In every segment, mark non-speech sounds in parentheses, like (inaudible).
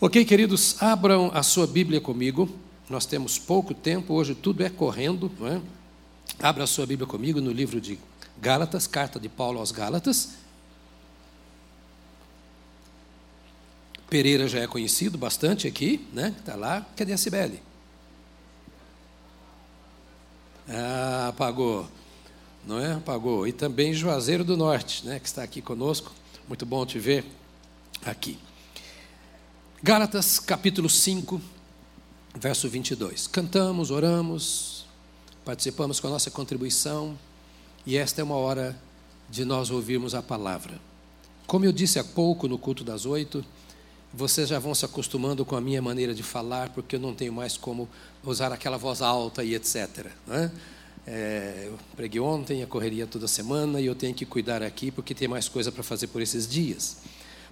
Ok, queridos, abram a sua Bíblia comigo. Nós temos pouco tempo, hoje tudo é correndo, não é? Abra a sua Bíblia comigo no livro de Gálatas, carta de Paulo aos Gálatas. Pereira já é conhecido bastante aqui, né? Está lá. Cadê a Cibele? Ah, apagou. Não é? Apagou. E também Juazeiro do Norte, né? Que está aqui conosco. Muito bom te ver aqui. Gálatas capítulo 5, verso 22. Cantamos, oramos, participamos com a nossa contribuição e esta é uma hora de nós ouvirmos a palavra. Como eu disse há pouco no culto das oito, vocês já vão se acostumando com a minha maneira de falar, porque eu não tenho mais como usar aquela voz alta e etc. Né? É, eu preguei ontem, a correria toda semana e eu tenho que cuidar aqui porque tem mais coisa para fazer por esses dias.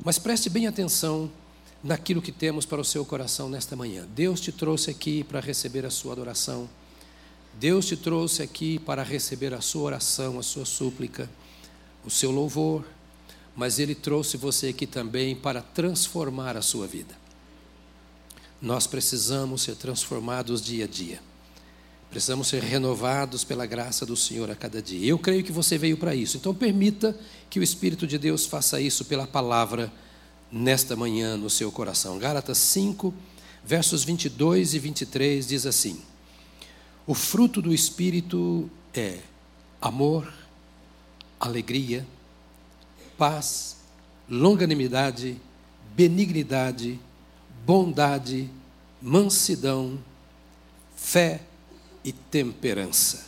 Mas preste bem atenção naquilo que temos para o seu coração nesta manhã. Deus te trouxe aqui para receber a sua adoração. Deus te trouxe aqui para receber a sua oração, a sua súplica, o seu louvor, mas Ele trouxe você aqui também para transformar a sua vida. Nós precisamos ser transformados dia a dia. Precisamos ser renovados pela graça do Senhor a cada dia. Eu creio que você veio para isso. Então permita que o Espírito de Deus faça isso pela palavra nesta manhã no seu coração. Gálatas 5, versos 22 e 23 diz assim: O fruto do Espírito é amor, alegria, paz, longanimidade, benignidade, bondade, mansidão, fé e temperança.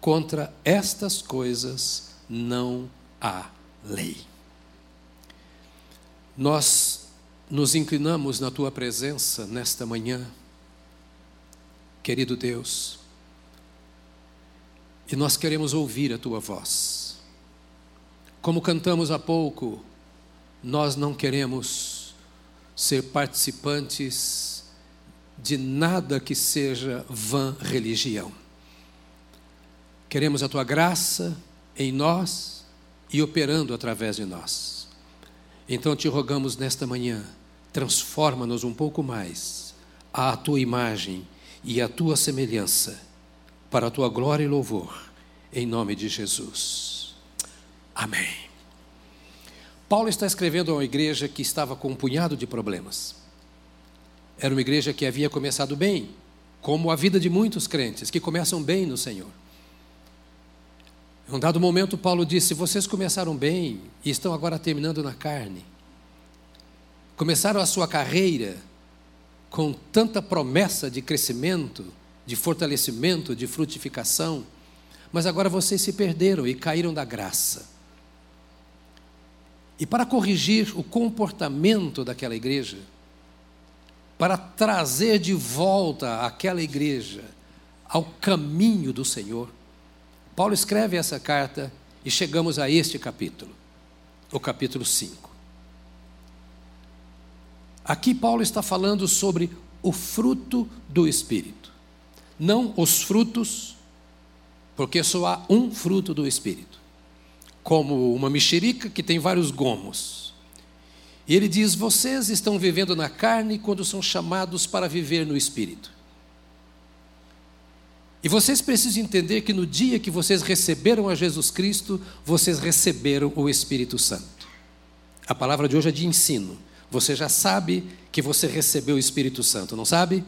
Contra estas coisas não há lei. Nós nos inclinamos na tua presença nesta manhã, querido Deus, e nós queremos ouvir a tua voz. Como cantamos há pouco, nós não queremos ser participantes de nada que seja vã religião. Queremos a tua graça em nós e operando através de nós. Então te rogamos nesta manhã, transforma-nos um pouco mais à tua imagem e à tua semelhança, para a tua glória e louvor, em nome de Jesus. Amém. Paulo está escrevendo a uma igreja que estava com um punhado de problemas. Era uma igreja que havia começado bem, como a vida de muitos crentes que começam bem no Senhor. Em um dado momento, Paulo disse: Vocês começaram bem e estão agora terminando na carne. Começaram a sua carreira com tanta promessa de crescimento, de fortalecimento, de frutificação, mas agora vocês se perderam e caíram da graça. E para corrigir o comportamento daquela igreja, para trazer de volta aquela igreja ao caminho do Senhor, Paulo escreve essa carta e chegamos a este capítulo, o capítulo 5. Aqui Paulo está falando sobre o fruto do Espírito, não os frutos, porque só há um fruto do Espírito, como uma mexerica que tem vários gomos. E ele diz: Vocês estão vivendo na carne quando são chamados para viver no Espírito. E vocês precisam entender que no dia que vocês receberam a Jesus Cristo, vocês receberam o Espírito Santo. A palavra de hoje é de ensino. Você já sabe que você recebeu o Espírito Santo, não sabe?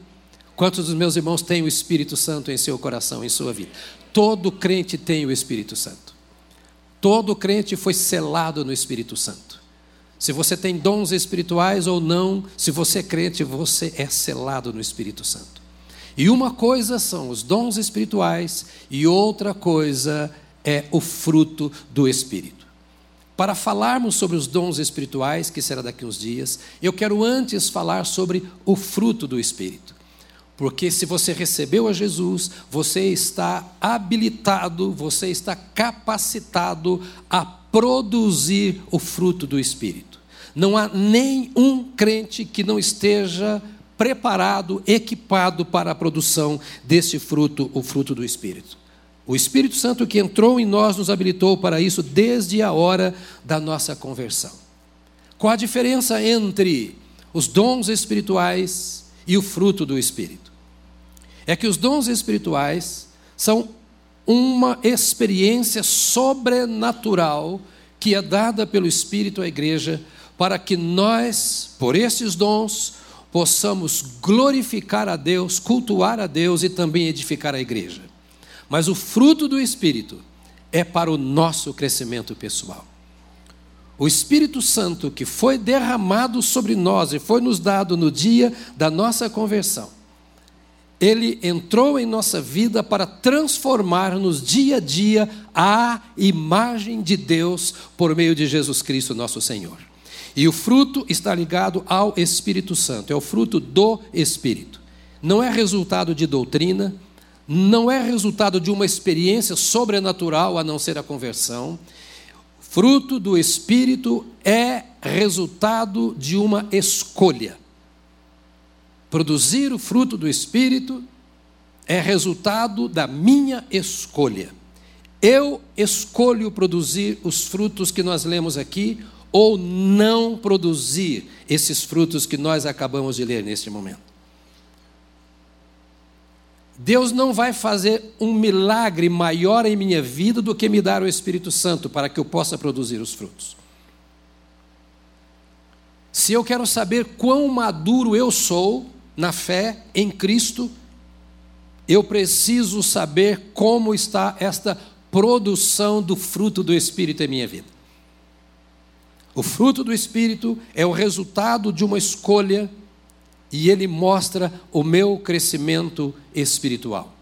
Quantos dos meus irmãos têm o Espírito Santo em seu coração, em sua vida? Todo crente tem o Espírito Santo. Todo crente foi selado no Espírito Santo. Se você tem dons espirituais ou não, se você é crente, você é selado no Espírito Santo. E uma coisa são os dons espirituais e outra coisa é o fruto do Espírito. Para falarmos sobre os dons espirituais, que será daqui uns dias, eu quero antes falar sobre o fruto do Espírito. Porque se você recebeu a Jesus, você está habilitado, você está capacitado a produzir o fruto do Espírito. Não há nenhum crente que não esteja preparado, equipado para a produção desse fruto, o fruto do Espírito. O Espírito Santo que entrou em nós nos habilitou para isso desde a hora da nossa conversão. Qual a diferença entre os dons espirituais e o fruto do Espírito. É que os dons espirituais são uma experiência sobrenatural que é dada pelo Espírito à igreja para que nós, por esses dons, possamos glorificar a Deus, cultuar a Deus e também edificar a igreja. Mas o fruto do Espírito é para o nosso crescimento pessoal. O Espírito Santo que foi derramado sobre nós e foi nos dado no dia da nossa conversão, ele entrou em nossa vida para transformar-nos dia a dia à imagem de Deus por meio de Jesus Cristo, nosso Senhor. E o fruto está ligado ao Espírito Santo, é o fruto do Espírito. Não é resultado de doutrina, não é resultado de uma experiência sobrenatural a não ser a conversão. Fruto do Espírito é resultado de uma escolha. Produzir o fruto do Espírito é resultado da minha escolha. Eu escolho produzir os frutos que nós lemos aqui ou não produzir esses frutos que nós acabamos de ler neste momento. Deus não vai fazer um milagre maior em minha vida do que me dar o Espírito Santo para que eu possa produzir os frutos. Se eu quero saber quão maduro eu sou na fé em Cristo, eu preciso saber como está esta produção do fruto do Espírito em minha vida. O fruto do Espírito é o resultado de uma escolha e ele mostra o meu crescimento espiritual.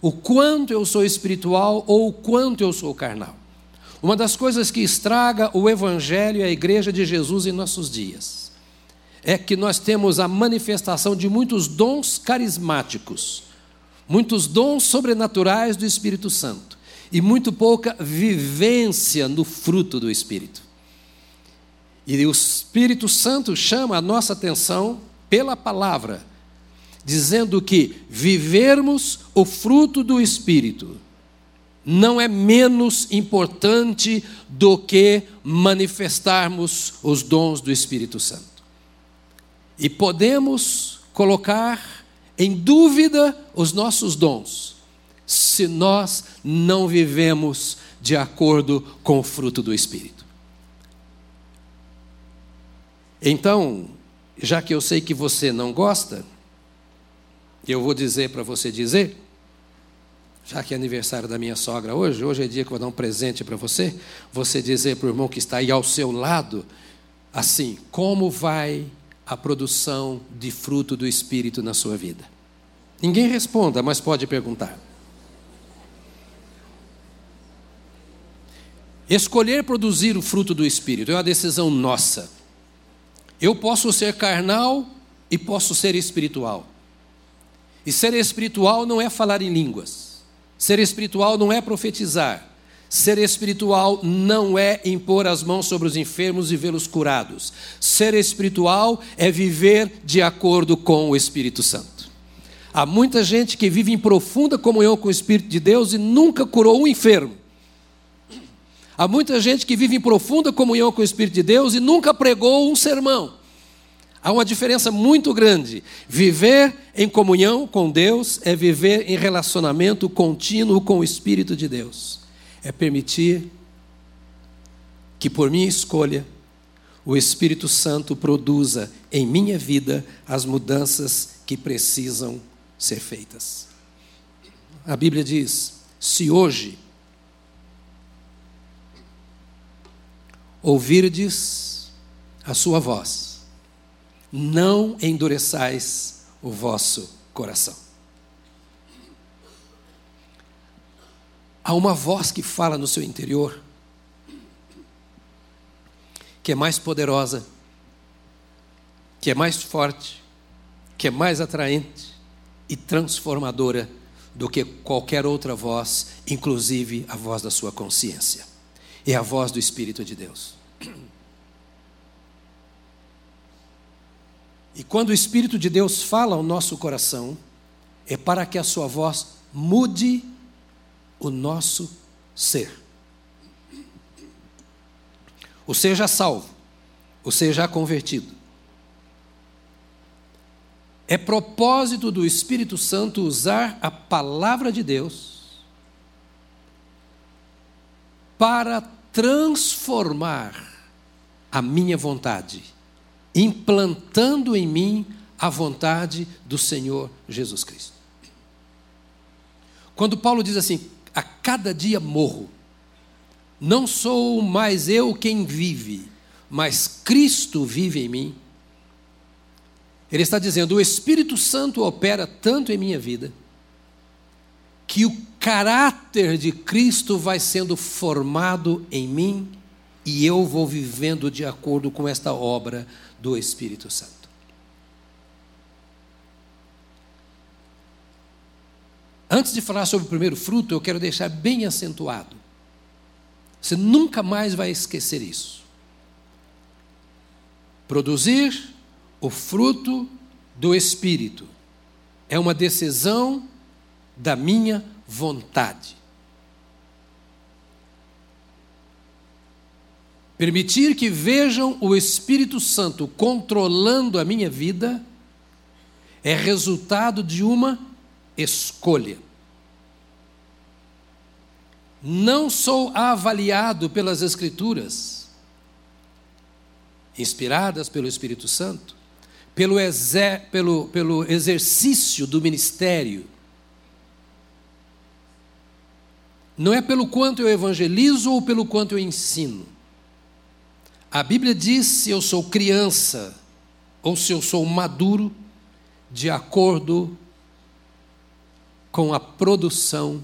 O quanto eu sou espiritual ou o quanto eu sou carnal. Uma das coisas que estraga o Evangelho e a Igreja de Jesus em nossos dias é que nós temos a manifestação de muitos dons carismáticos, muitos dons sobrenaturais do Espírito Santo e muito pouca vivência no fruto do Espírito. E o Espírito Santo chama a nossa atenção pela palavra, dizendo que vivermos o fruto do Espírito não é menos importante do que manifestarmos os dons do Espírito Santo. E podemos colocar em dúvida os nossos dons, se nós não vivemos de acordo com o fruto do Espírito. Então, já que eu sei que você não gosta, eu vou dizer para você dizer, já que é aniversário da minha sogra hoje, hoje é dia que eu vou dar um presente para você, você dizer para o irmão que está aí ao seu lado, assim, como vai a produção de fruto do Espírito na sua vida? Ninguém responda, mas pode perguntar. Escolher produzir o fruto do Espírito é uma decisão nossa. Eu posso ser carnal e posso ser espiritual. E ser espiritual não é falar em línguas. Ser espiritual não é profetizar. Ser espiritual não é impor as mãos sobre os enfermos e vê-los curados. Ser espiritual é viver de acordo com o Espírito Santo. Há muita gente que vive em profunda comunhão com o Espírito de Deus e nunca curou um enfermo. Há muita gente que vive em profunda comunhão com o Espírito de Deus e nunca pregou um sermão. Há uma diferença muito grande. Viver em comunhão com Deus é viver em relacionamento contínuo com o Espírito de Deus. É permitir que, por minha escolha, o Espírito Santo produza em minha vida as mudanças que precisam ser feitas. A Bíblia diz: se hoje ouvirdes a sua voz, não endureçais o vosso coração. Há uma voz que fala no seu interior, que é mais poderosa, que é mais forte, que é mais atraente e transformadora do que qualquer outra voz, inclusive a voz da sua consciência é a voz do Espírito de Deus. E quando o Espírito de Deus fala ao nosso coração, é para que a sua voz mude o nosso ser. O ser já salvo, o ser já convertido. É propósito do Espírito Santo usar a palavra de Deus para transformar a minha vontade, implantando em mim a vontade do Senhor Jesus Cristo. Quando Paulo diz assim: a cada dia morro, não sou mais eu quem vive, mas Cristo vive em mim. Ele está dizendo: o Espírito Santo opera tanto em minha vida, que o caráter de Cristo vai sendo formado em mim e eu vou vivendo de acordo com esta obra do Espírito Santo. Antes de falar sobre o primeiro fruto, eu quero deixar bem acentuado. Você nunca mais vai esquecer isso. Produzir o fruto do Espírito. É uma decisão da minha vontade. Permitir que vejam o Espírito Santo controlando a minha vida é resultado de uma escolha. Não sou avaliado pelas Escrituras, inspiradas pelo Espírito Santo, pelo, exer, pelo, pelo exercício do ministério. Não é pelo quanto eu evangelizo ou pelo quanto eu ensino. A Bíblia diz se eu sou criança ou se eu sou maduro, de acordo com a produção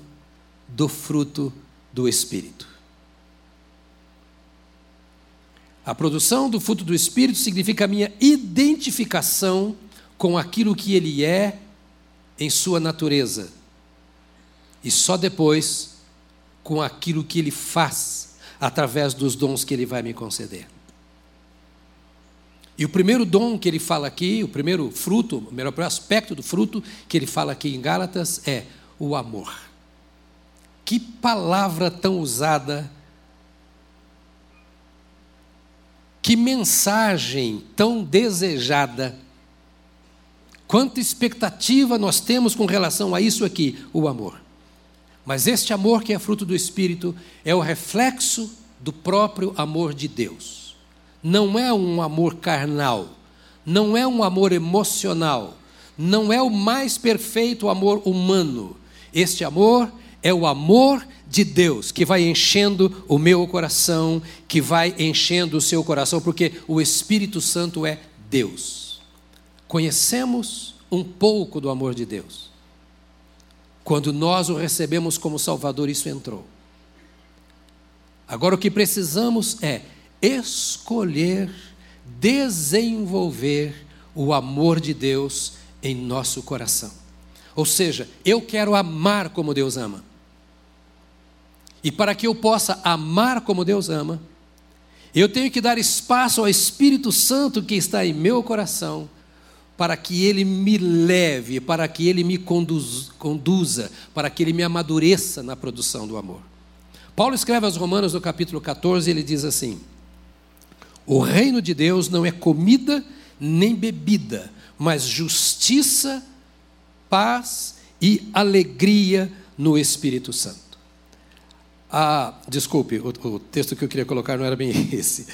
do fruto do Espírito. A produção do fruto do Espírito significa a minha identificação com aquilo que ele é em sua natureza. E só depois com aquilo que ele faz através dos dons que ele vai me conceder. E o primeiro dom que ele fala aqui, o primeiro fruto, o melhor aspecto do fruto que ele fala aqui em Gálatas é o amor. Que palavra tão usada Que mensagem tão desejada. Quanta expectativa nós temos com relação a isso aqui, o amor. Mas este amor que é fruto do Espírito é o reflexo do próprio amor de Deus. Não é um amor carnal, não é um amor emocional, não é o mais perfeito amor humano. Este amor é o amor de Deus que vai enchendo o meu coração, que vai enchendo o seu coração, porque o Espírito Santo é Deus. Conhecemos um pouco do amor de Deus. Quando nós o recebemos como Salvador, isso entrou. Agora o que precisamos é escolher desenvolver o amor de Deus em nosso coração. Ou seja, eu quero amar como Deus ama. E para que eu possa amar como Deus ama, eu tenho que dar espaço ao Espírito Santo que está em meu coração, para que ele me leve, para que ele me conduz, conduza, para que ele me amadureça na produção do amor. Paulo escreve aos Romanos no capítulo 14, ele diz assim: O reino de Deus não é comida nem bebida, mas justiça, paz e alegria no Espírito Santo. Ah, desculpe, o, o, texto que eu queria colocar não era bem (laughs) esse.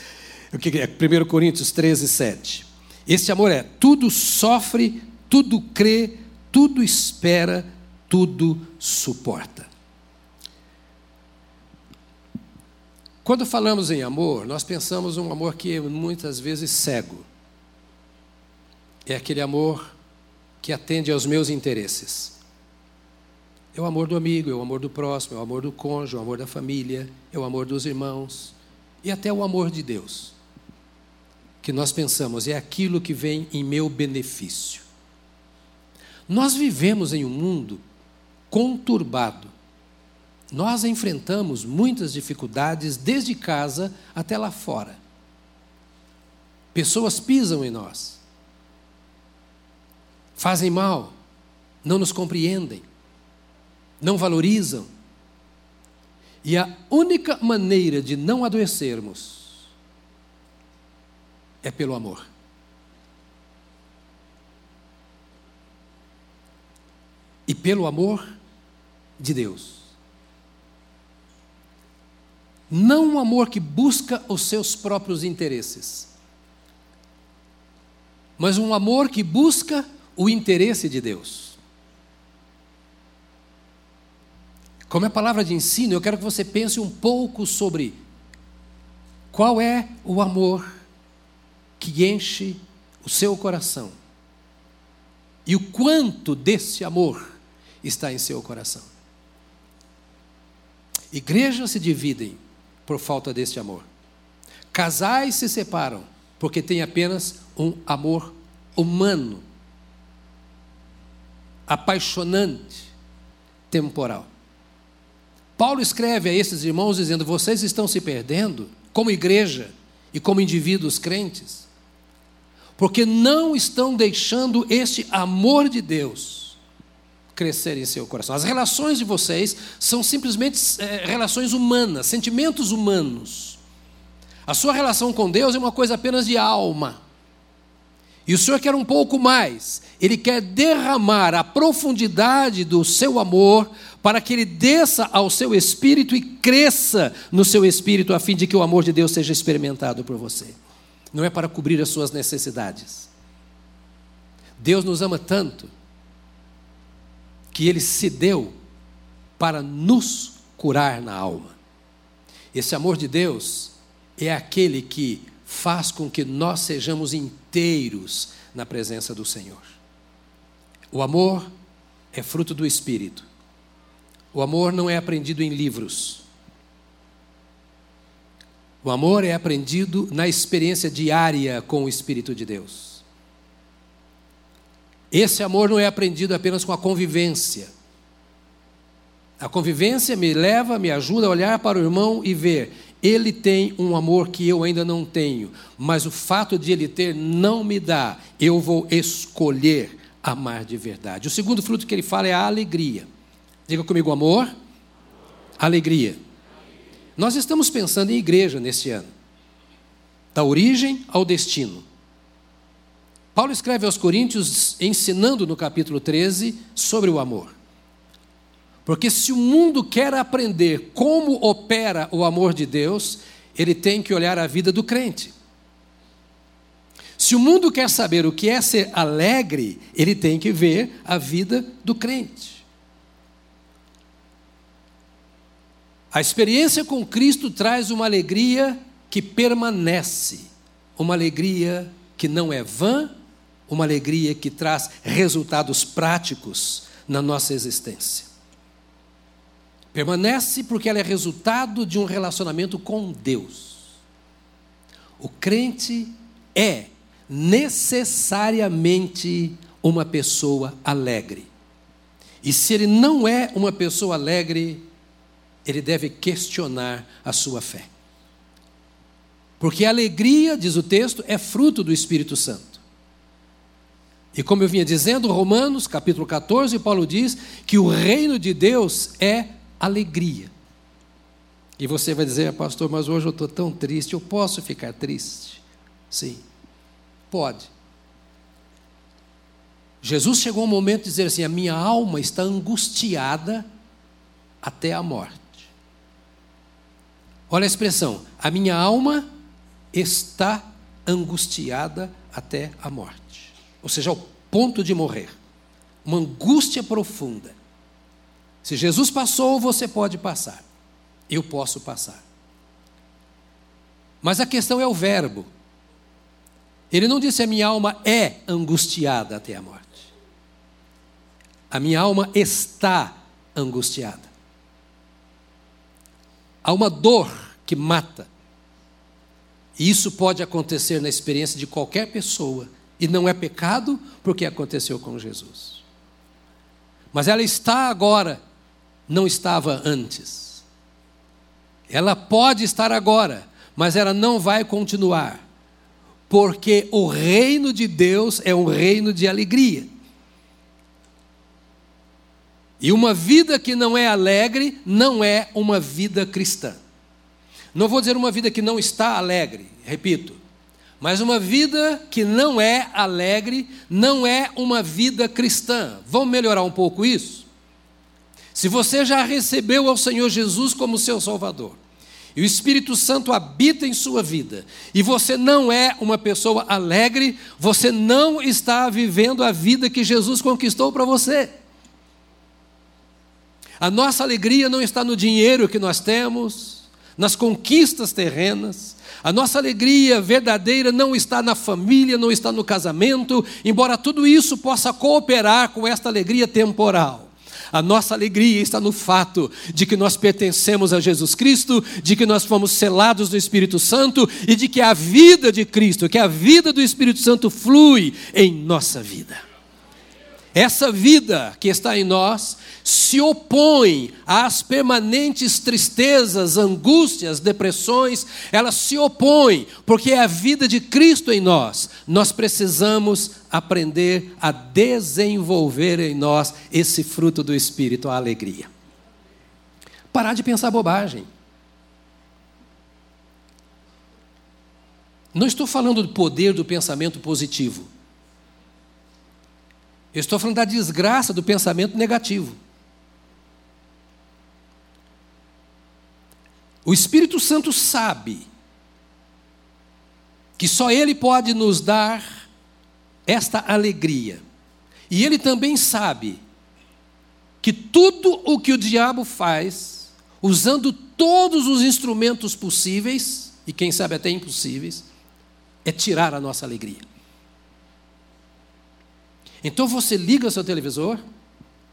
Eu queria, 1 Coríntios 13, 7. Este amor é tudo sofre, tudo crê, tudo espera, tudo suporta. Quando falamos em amor, nós pensamos um amor que é muitas vezes cego. É aquele amor que atende aos meus interesses. É o amor do amigo, é o amor do próximo, é o amor do cônjuge, é o amor da família, é o amor dos irmãos e até o amor de Deus. Que nós pensamos é aquilo que vem em meu benefício. Nós vivemos em um mundo conturbado. Nós enfrentamos muitas dificuldades desde casa até lá fora. Pessoas pisam em nós, fazem mal, não nos compreendem não valorizam. E a única maneira de não adoecermos é pelo amor. e pelo amor de Deus. Não um amor que busca os seus próprios interesses, mas um amor que busca o interesse de Deus. Como é palavra de ensino, eu quero que você pense um pouco sobre qual é o amor que enche o seu coração e o quanto desse amor está em seu coração. Igrejas se dividem por falta desse amor. Casais se separam porque têm apenas um amor humano, apaixonante, temporal. Paulo escreve a esses irmãos dizendo: vocês estão se perdendo como igreja e como indivíduos crentes, porque não estão deixando este amor de Deus crescer em seu coração. As relações de vocês são simplesmente é, relações humanas, sentimentos humanos. A sua relação com Deus é uma coisa apenas de alma. E o Senhor quer um pouco mais. Ele quer derramar a profundidade do seu amor para que ele desça ao seu espírito e cresça no seu espírito, a fim de que o amor de Deus seja experimentado por você. Não é para cobrir as suas necessidades. Deus nos ama tanto que ele se deu para nos curar na alma. Esse amor de Deus é aquele que faz com que nós sejamos inteiros na presença do Senhor. O amor é fruto do Espírito. O amor não é aprendido em livros. O amor é aprendido na experiência diária com o Espírito de Deus. Esse amor não é aprendido apenas com a convivência. A convivência me leva, me ajuda a olhar para o irmão e ver ele tem um amor que eu ainda não tenho, mas o fato de ele ter não me dá, eu vou escolher amar de verdade. O segundo fruto que ele fala é a alegria. Diga comigo, amor, alegria. Nós estamos pensando em igreja nesse ano, da origem ao destino. Paulo escreve aos Coríntios, ensinando no capítulo 13 sobre o amor. Porque se o mundo quer aprender como opera o amor de Deus, ele tem que olhar a vida do crente. Se o mundo quer saber o que é ser alegre, ele tem que ver a vida do crente. A experiência com Cristo traz uma alegria que permanece, uma alegria que não é vã, uma alegria que traz resultados práticos na nossa existência. Permanece porque ela é resultado de um relacionamento com Deus. O crente é necessariamente uma pessoa alegre. E se ele não é uma pessoa alegre, ele deve questionar a sua fé. Porque a alegria, diz o texto, é fruto do Espírito Santo. E como eu vinha dizendo, Romanos, capítulo 14, Paulo diz que o reino de Deus é alegria. E você vai dizer, pastor, mas hoje eu estou tão triste, eu posso ficar triste? Sim, pode. Jesus chegou um momento de dizer assim: a minha alma está angustiada até a morte. Olha a expressão, a minha alma está angustiada até a morte. Ou seja, ao ponto de morrer. Uma angústia profunda. Se Jesus passou, você pode passar. Eu posso passar. Mas a questão é o verbo. Ele não disse a minha alma é angustiada até a morte. A minha alma está angustiada. Há uma dor que mata. E isso pode acontecer na experiência de qualquer pessoa. E não é pecado porque aconteceu com Jesus. Mas ela está agora não estava antes. Ela pode estar agora, mas ela não vai continuar. Porque o reino de Deus é um reino de alegria. E uma vida que não é alegre não é uma vida cristã. Não vou dizer uma vida que não está alegre, repito. Mas uma vida que não é alegre não é uma vida cristã. Vamos melhorar um pouco isso? Se você já recebeu ao Senhor Jesus como seu Salvador, e o Espírito Santo habita em sua vida, e você não é uma pessoa alegre, você não está vivendo a vida que Jesus conquistou para você. A nossa alegria não está no dinheiro que nós temos, nas conquistas terrenas. A nossa alegria verdadeira não está na família, não está no casamento, embora tudo isso possa cooperar com esta alegria temporal. A nossa alegria está no fato de que nós pertencemos a Jesus Cristo, de que nós fomos selados do Espírito Santo e de que a vida de Cristo, que a vida do Espírito Santo flui em nossa vida. Essa vida que está em nós se opõe às permanentes tristezas, angústias, depressões, ela se opõe, porque é a vida de Cristo em nós. Nós precisamos aprender a desenvolver em nós esse fruto do Espírito, a alegria. Parar de pensar bobagem. Não estou falando do poder do pensamento positivo. Eu estou falando da desgraça do pensamento negativo. O Espírito Santo sabe que só Ele pode nos dar esta alegria. E Ele também sabe que tudo o que o diabo faz, usando todos os instrumentos possíveis, e quem sabe até impossíveis, é tirar a nossa alegria. Então você liga o seu televisor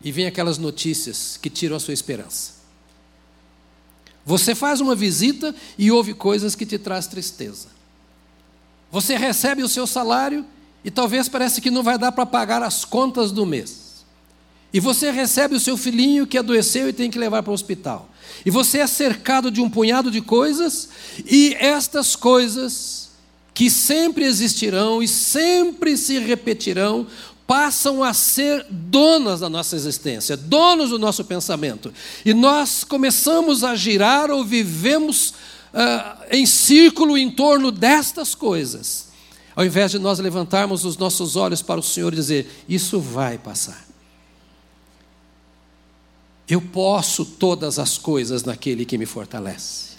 e vem aquelas notícias que tiram a sua esperança. Você faz uma visita e ouve coisas que te traz tristeza. Você recebe o seu salário e talvez parece que não vai dar para pagar as contas do mês. E você recebe o seu filhinho que adoeceu e tem que levar para o hospital. E você é cercado de um punhado de coisas, e estas coisas que sempre existirão e sempre se repetirão, passam a ser donas da nossa existência, donos do nosso pensamento. E nós começamos a girar ou vivemos uh, em círculo em torno destas coisas, ao invés de nós levantarmos os nossos olhos para o Senhor e dizer: Isso vai passar. Eu posso todas as coisas naquele que me fortalece.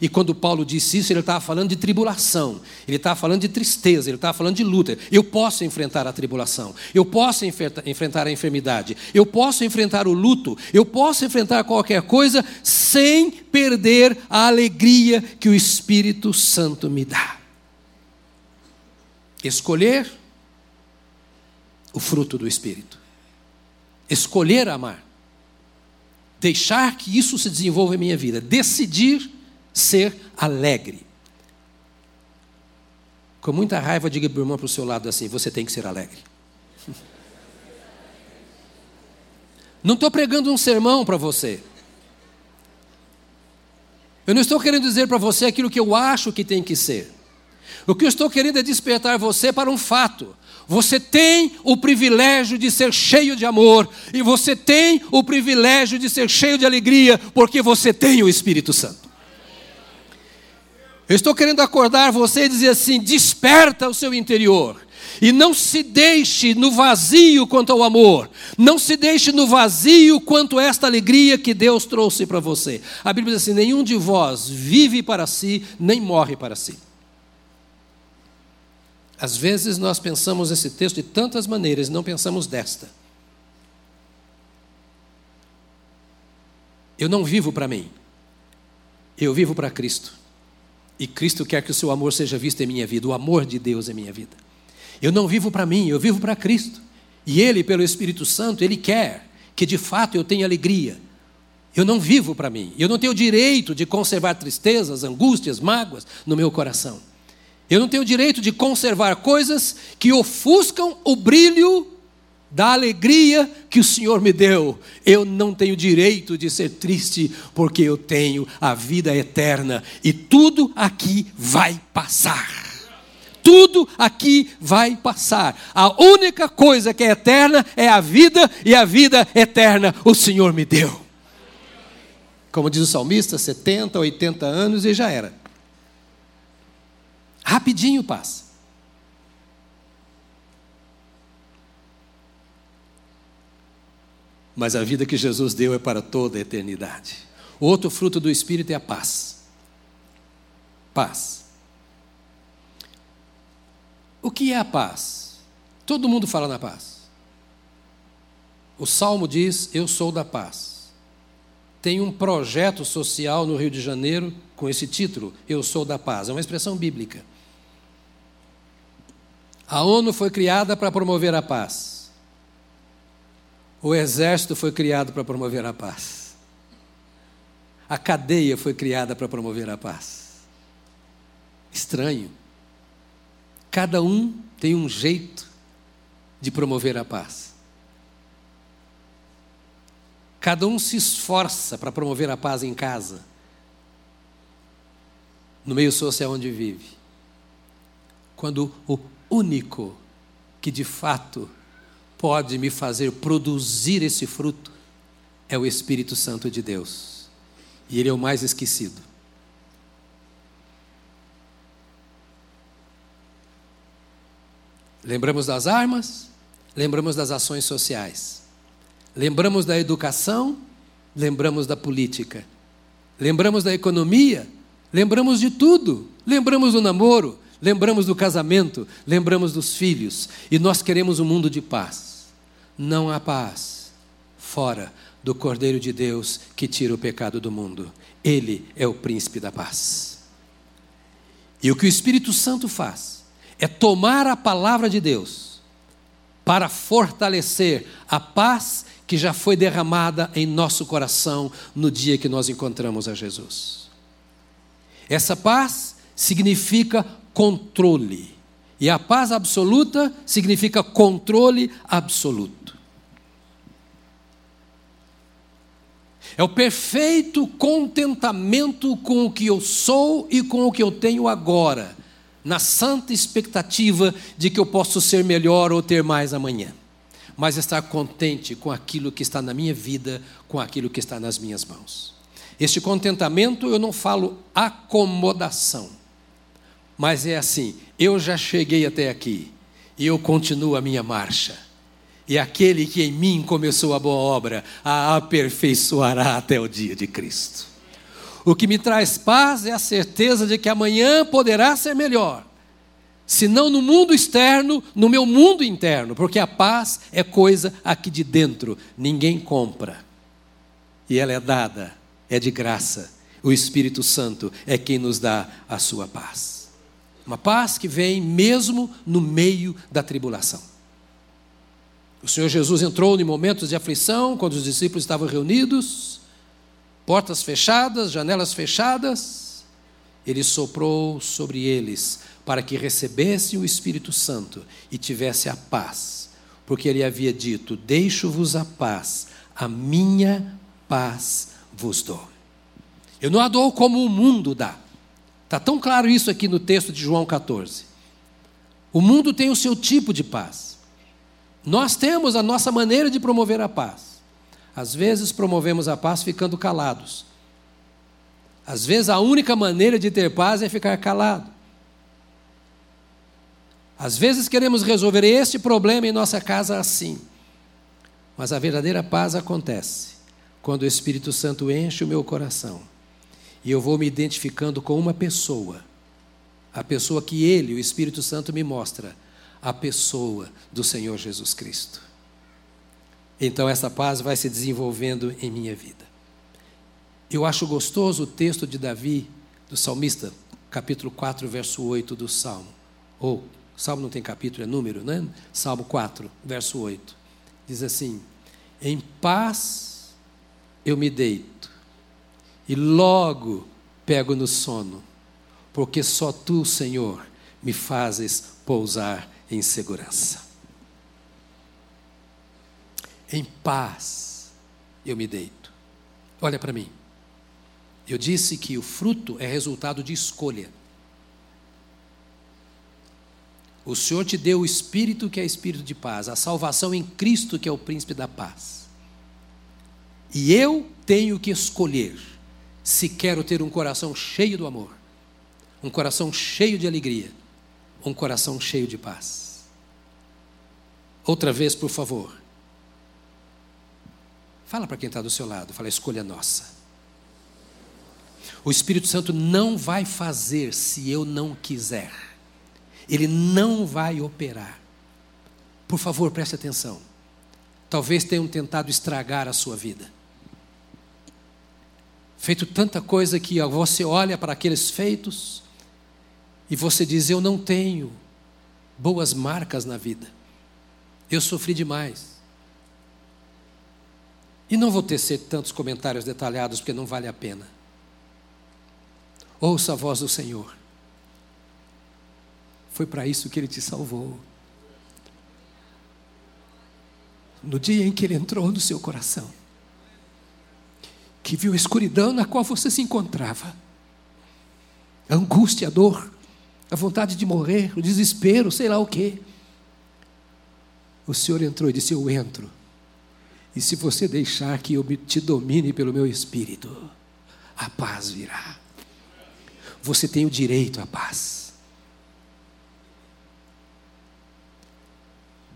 E quando Paulo disse isso, ele estava falando de tribulação, ele estava falando de tristeza, ele estava falando de luta. Eu posso enfrentar a tribulação, eu posso enfrentar a enfermidade, eu posso enfrentar o luto, eu posso enfrentar qualquer coisa sem perder a alegria que o Espírito Santo me dá. Escolher o fruto do Espírito, escolher amar, deixar que isso se desenvolva em minha vida, decidir ser alegre. Com muita raiva, diga para o irmão para o seu lado assim: você tem que ser alegre. (laughs) Não estou pregando um sermão para você. Eu não estou querendo dizer para você aquilo que eu acho que tem que ser. O que eu estou querendo é despertar você para um fato. Você tem o privilégio de ser cheio de amor, e você tem o privilégio de ser cheio de alegria, porque você tem o Espírito Santo. Eu estou querendo acordar você e dizer assim: desperta o seu interior. E não se deixe no vazio quanto ao amor. Não se deixe no vazio quanto a esta alegria que Deus trouxe para você. A Bíblia diz assim: nenhum de vós vive para si, nem morre para si. Às vezes nós pensamos esse texto de tantas maneiras, não pensamos desta. Eu não vivo para mim, eu vivo para Cristo. E Cristo quer que o seu amor seja visto em minha vida, o amor de Deus em minha vida. Eu não vivo para mim, eu vivo para Cristo. E Ele, pelo Espírito Santo, Ele quer que de fato eu tenha alegria. Eu não vivo para mim. Eu não tenho direito de conservar tristezas, angústias, mágoas no meu coração. Eu não tenho direito de conservar coisas que ofuscam o brilho da alegria que o Senhor me deu. Eu não tenho direito de ser triste, porque eu tenho a vida eterna e tudo aqui vai passar. Tudo aqui vai passar. A única coisa que é eterna é a vida, e a vida eterna o Senhor me deu. Como diz o salmista, 70, 80 anos e já era. Rapidinho passa. Mas a vida que Jesus deu é para toda a eternidade. O outro fruto do Espírito é a paz. Paz. O que é a paz? Todo mundo fala na paz. O salmo diz: Eu sou da paz. Tem um projeto social no Rio de Janeiro com esse título: Eu sou da paz. É uma expressão bíblica. A ONU foi criada para promover a paz. O exército foi criado para promover a paz. A cadeia foi criada para promover a paz. Estranho. Cada um tem um jeito de promover a paz. Cada um se esforça para promover a paz em casa, no meio social onde vive. Quando o único que de fato pode me fazer produzir esse fruto é o Espírito Santo de Deus. E ele é o mais esquecido. Lembramos das armas, lembramos das ações sociais. Lembramos da educação, lembramos da política. Lembramos da economia, lembramos de tudo. Lembramos do namoro, lembramos do casamento, lembramos dos filhos. E nós queremos um mundo de paz. Não há paz fora do Cordeiro de Deus que tira o pecado do mundo. Ele é o príncipe da paz. E o que o Espírito Santo faz é tomar a palavra de Deus para fortalecer a paz que já foi derramada em nosso coração no dia que nós encontramos a Jesus. Essa paz significa controle. E a paz absoluta significa controle absoluto. É o perfeito contentamento com o que eu sou e com o que eu tenho agora na santa expectativa de que eu posso ser melhor ou ter mais amanhã, mas estar contente com aquilo que está na minha vida, com aquilo que está nas minhas mãos. Este contentamento eu não falo acomodação, mas é assim: eu já cheguei até aqui e eu continuo a minha marcha. E aquele que em mim começou a boa obra a aperfeiçoará até o dia de Cristo. O que me traz paz é a certeza de que amanhã poderá ser melhor. Se não no mundo externo, no meu mundo interno, porque a paz é coisa aqui de dentro, ninguém compra. E ela é dada, é de graça. O Espírito Santo é quem nos dá a sua paz. Uma paz que vem mesmo no meio da tribulação. O Senhor Jesus entrou em momentos de aflição, quando os discípulos estavam reunidos, portas fechadas, janelas fechadas, ele soprou sobre eles para que recebessem o Espírito Santo e tivesse a paz, porque ele havia dito: Deixo-vos a paz, a minha paz vos dou. Eu não a dou como o mundo dá. Está tão claro isso aqui no texto de João 14. O mundo tem o seu tipo de paz. Nós temos a nossa maneira de promover a paz. Às vezes promovemos a paz ficando calados. Às vezes a única maneira de ter paz é ficar calado. Às vezes queremos resolver este problema em nossa casa assim. Mas a verdadeira paz acontece quando o Espírito Santo enche o meu coração e eu vou me identificando com uma pessoa, a pessoa que Ele, o Espírito Santo, me mostra, a pessoa do Senhor Jesus Cristo então essa paz vai se desenvolvendo em minha vida. Eu acho gostoso o texto de Davi, do salmista, capítulo 4, verso 8 do Salmo. Ou, Salmo não tem capítulo, é número, né? Salmo 4, verso 8. Diz assim: Em paz eu me deito, e logo pego no sono, porque só tu, Senhor, me fazes pousar em segurança em paz eu me deito. Olha para mim. Eu disse que o fruto é resultado de escolha. O Senhor te deu o Espírito que é Espírito de paz, a salvação em Cristo que é o Príncipe da paz. E eu tenho que escolher se quero ter um coração cheio do amor, um coração cheio de alegria, um coração cheio de paz. Outra vez, por favor. Fala para quem está do seu lado, fala, escolha nossa. O Espírito Santo não vai fazer se eu não quiser. Ele não vai operar. Por favor, preste atenção. Talvez tenham tentado estragar a sua vida. Feito tanta coisa que você olha para aqueles feitos e você diz: Eu não tenho boas marcas na vida. Eu sofri demais. E não vou tecer tantos comentários detalhados, porque não vale a pena. Ouça a voz do Senhor. Foi para isso que Ele te salvou. No dia em que Ele entrou no seu coração, que viu a escuridão na qual você se encontrava, a angústia, a dor, a vontade de morrer, o desespero, sei lá o quê. O Senhor entrou e disse: Eu entro. E se você deixar que eu te domine pelo meu espírito, a paz virá. Você tem o direito à paz.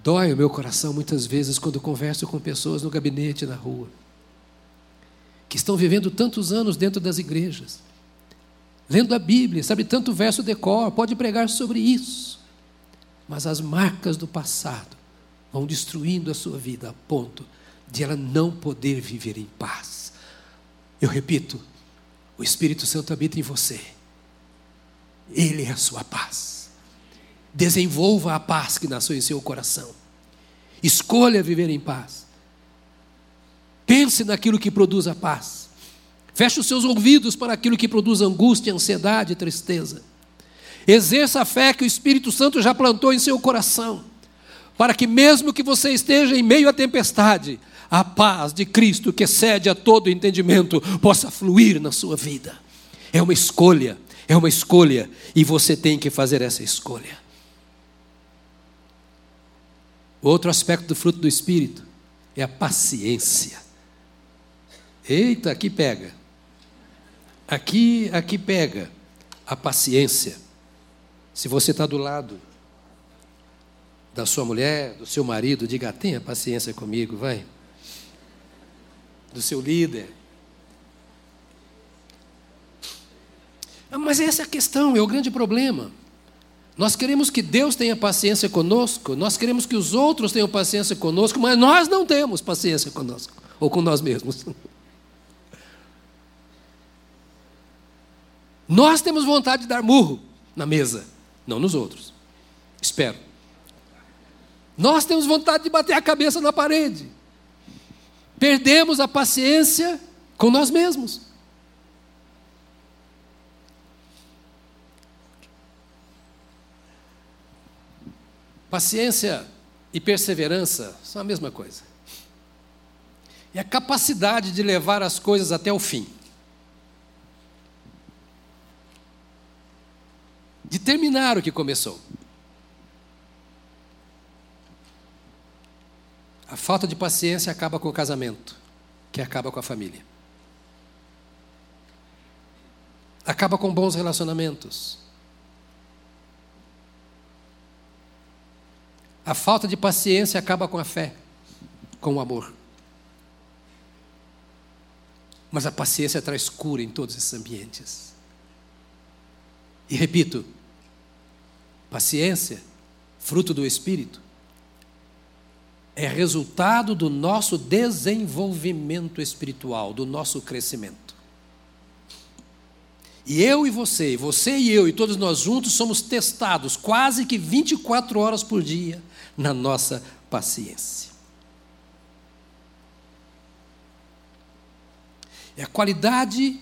Dói o meu coração muitas vezes quando converso com pessoas no gabinete, na rua, que estão vivendo tantos anos dentro das igrejas, lendo a Bíblia, sabe tanto verso decor, pode pregar sobre isso, mas as marcas do passado vão destruindo a sua vida a ponto de ela não poder viver em paz. Eu repito, o Espírito Santo habita em você. Ele é a sua paz. Desenvolva a paz que nasceu em seu coração. Escolha viver em paz. Pense naquilo que produz a paz. Feche os seus ouvidos para aquilo que produz angústia, ansiedade e tristeza. Exerça a fé que o Espírito Santo já plantou em seu coração, para que, mesmo que você esteja em meio à tempestade, a paz de Cristo, que excede a todo entendimento, possa fluir na sua vida. É uma escolha, é uma escolha, e você tem que fazer essa escolha. Outro aspecto do fruto do Espírito é a paciência. Eita, aqui pega. Aqui, aqui pega a paciência. Se você está do lado da sua mulher, do seu marido, diga: tenha paciência comigo, vai. Do seu líder. Mas essa é a questão, é o grande problema. Nós queremos que Deus tenha paciência conosco, nós queremos que os outros tenham paciência conosco, mas nós não temos paciência conosco, ou com nós mesmos. (laughs) Nós temos vontade de dar murro na mesa, não nos outros. Espero. Nós temos vontade de bater a cabeça na parede. Perdemos a paciência com nós mesmos. Paciência e perseverança são a mesma coisa. É a capacidade de levar as coisas até o fim. De terminar o que começou. A falta de paciência acaba com o casamento, que acaba com a família. Acaba com bons relacionamentos. A falta de paciência acaba com a fé, com o amor. Mas a paciência traz cura em todos esses ambientes. E repito, paciência, fruto do Espírito, é resultado do nosso desenvolvimento espiritual, do nosso crescimento. E eu e você, você e eu e todos nós juntos somos testados quase que 24 horas por dia na nossa paciência. É a qualidade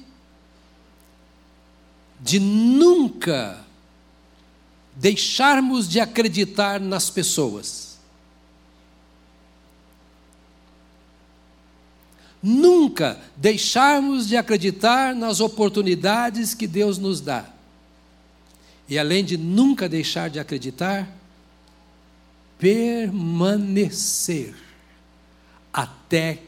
de nunca deixarmos de acreditar nas pessoas. Nunca deixarmos de acreditar nas oportunidades que Deus nos dá. E além de nunca deixar de acreditar, permanecer até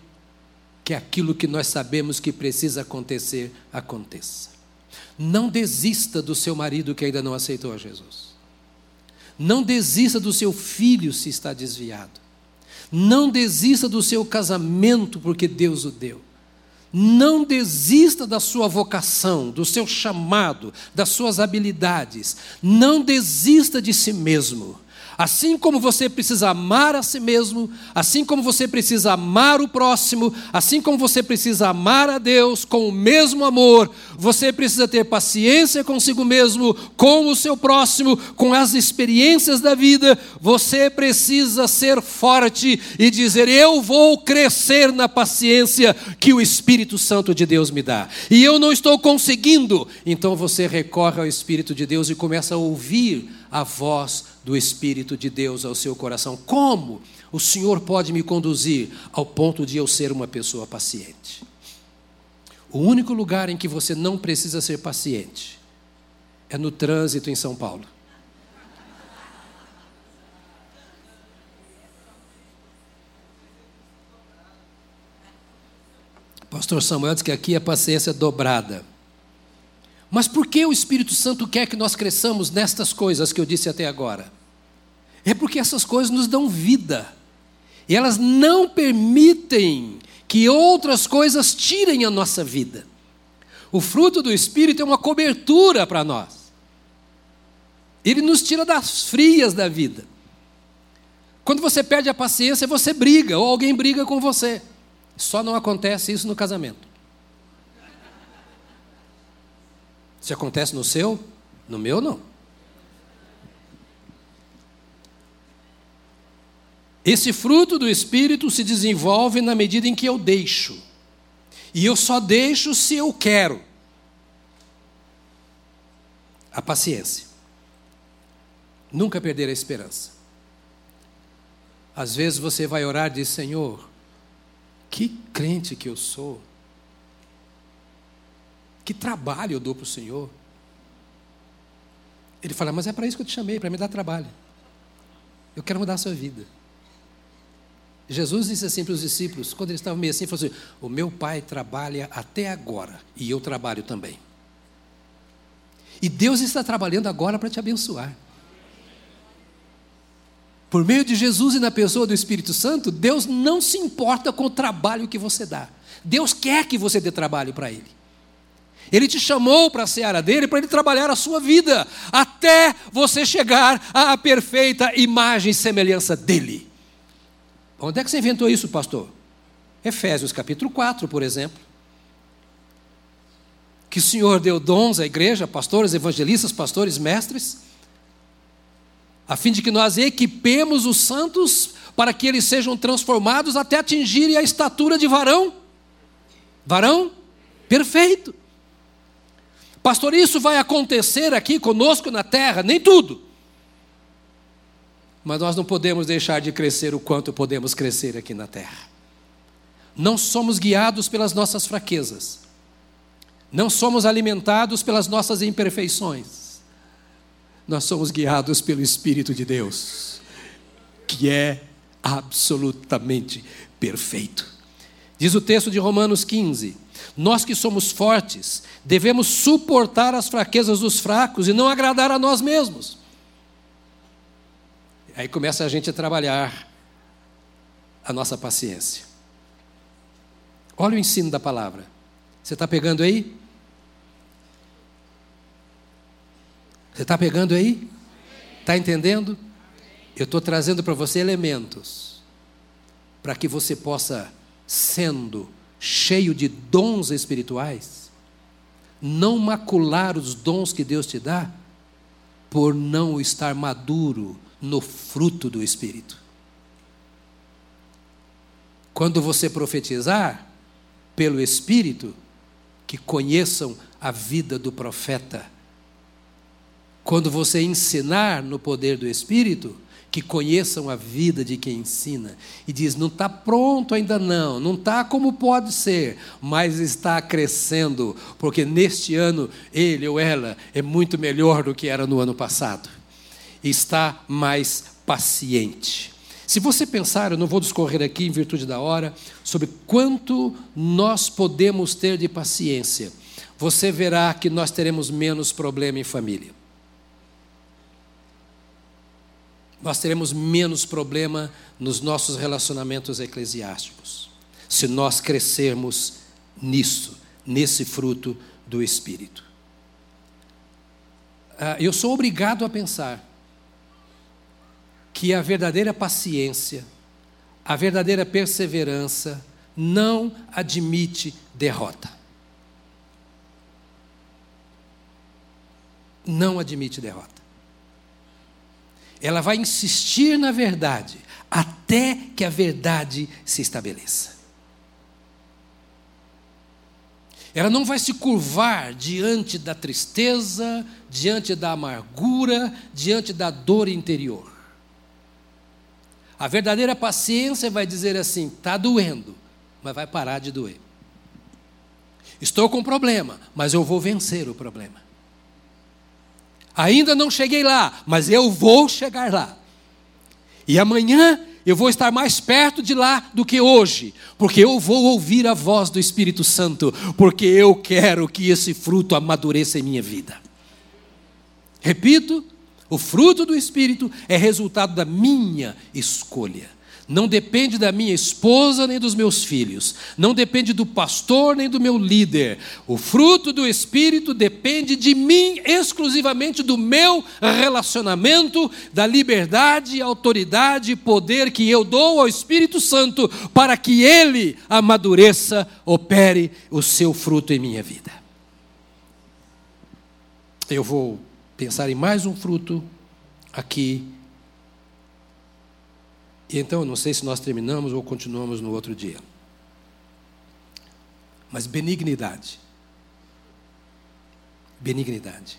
que aquilo que nós sabemos que precisa acontecer, aconteça. Não desista do seu marido que ainda não aceitou a Jesus. Não desista do seu filho se está desviado. Não desista do seu casamento porque Deus o deu. Não desista da sua vocação, do seu chamado, das suas habilidades. Não desista de si mesmo. Assim como você precisa amar a si mesmo, assim como você precisa amar o próximo, assim como você precisa amar a Deus com o mesmo amor, você precisa ter paciência consigo mesmo, com o seu próximo, com as experiências da vida. Você precisa ser forte e dizer: Eu vou crescer na paciência que o Espírito Santo de Deus me dá. E eu não estou conseguindo. Então você recorre ao Espírito de Deus e começa a ouvir a voz do Espírito de Deus ao seu coração. Como o Senhor pode me conduzir ao ponto de eu ser uma pessoa paciente? O único lugar em que você não precisa ser paciente é no trânsito em São Paulo. Pastor Samuel diz que aqui é paciência dobrada. Mas por que o Espírito Santo quer que nós cresçamos nestas coisas que eu disse até agora? É porque essas coisas nos dão vida. E elas não permitem que outras coisas tirem a nossa vida. O fruto do Espírito é uma cobertura para nós. Ele nos tira das frias da vida. Quando você perde a paciência, você briga, ou alguém briga com você. Só não acontece isso no casamento. Se acontece no seu, no meu não. Esse fruto do Espírito se desenvolve na medida em que eu deixo. E eu só deixo se eu quero. A paciência. Nunca perder a esperança. Às vezes você vai orar e diz: Senhor, que crente que eu sou. Que trabalho eu dou para o Senhor? Ele fala, mas é para isso que eu te chamei, para me dar trabalho. Eu quero mudar a sua vida. Jesus disse assim para os discípulos, quando eles estavam meio assim, falou assim: O meu pai trabalha até agora e eu trabalho também. E Deus está trabalhando agora para te abençoar. Por meio de Jesus e na pessoa do Espírito Santo, Deus não se importa com o trabalho que você dá. Deus quer que você dê trabalho para Ele. Ele te chamou para a seara dele, para ele trabalhar a sua vida, até você chegar à perfeita imagem e semelhança dele. Onde é que você inventou isso, pastor? Efésios capítulo 4, por exemplo. Que o Senhor deu dons à igreja, pastores, evangelistas, pastores, mestres, a fim de que nós equipemos os santos para que eles sejam transformados até atingirem a estatura de varão. Varão perfeito. Pastor, isso vai acontecer aqui conosco na terra? Nem tudo. Mas nós não podemos deixar de crescer o quanto podemos crescer aqui na terra. Não somos guiados pelas nossas fraquezas. Não somos alimentados pelas nossas imperfeições. Nós somos guiados pelo Espírito de Deus, que é absolutamente perfeito. Diz o texto de Romanos 15: nós que somos fortes, devemos suportar as fraquezas dos fracos e não agradar a nós mesmos. Aí começa a gente a trabalhar a nossa paciência. Olha o ensino da palavra. Você está pegando aí? Você está pegando aí? Está entendendo? Eu estou trazendo para você elementos para que você possa, sendo cheio de dons espirituais, não macular os dons que Deus te dá, por não estar maduro no fruto do Espírito. Quando você profetizar pelo Espírito, que conheçam a vida do profeta. Quando você ensinar no poder do Espírito, que conheçam a vida de quem ensina. E diz: não está pronto ainda não, não está como pode ser, mas está crescendo, porque neste ano ele ou ela é muito melhor do que era no ano passado. Está mais paciente. Se você pensar, eu não vou discorrer aqui em virtude da hora, sobre quanto nós podemos ter de paciência, você verá que nós teremos menos problema em família. Nós teremos menos problema nos nossos relacionamentos eclesiásticos, se nós crescermos nisso, nesse fruto do Espírito. Ah, eu sou obrigado a pensar que a verdadeira paciência, a verdadeira perseverança, não admite derrota. Não admite derrota. Ela vai insistir na verdade até que a verdade se estabeleça. Ela não vai se curvar diante da tristeza, diante da amargura, diante da dor interior. A verdadeira paciência vai dizer assim: está doendo, mas vai parar de doer. Estou com problema, mas eu vou vencer o problema. Ainda não cheguei lá, mas eu vou chegar lá. E amanhã eu vou estar mais perto de lá do que hoje, porque eu vou ouvir a voz do Espírito Santo, porque eu quero que esse fruto amadureça em minha vida. Repito, o fruto do Espírito é resultado da minha escolha. Não depende da minha esposa nem dos meus filhos. Não depende do pastor nem do meu líder. O fruto do Espírito depende de mim exclusivamente do meu relacionamento, da liberdade, autoridade e poder que eu dou ao Espírito Santo para que ele amadureça, opere o seu fruto em minha vida. Eu vou pensar em mais um fruto aqui e então, não sei se nós terminamos ou continuamos no outro dia. Mas benignidade. Benignidade.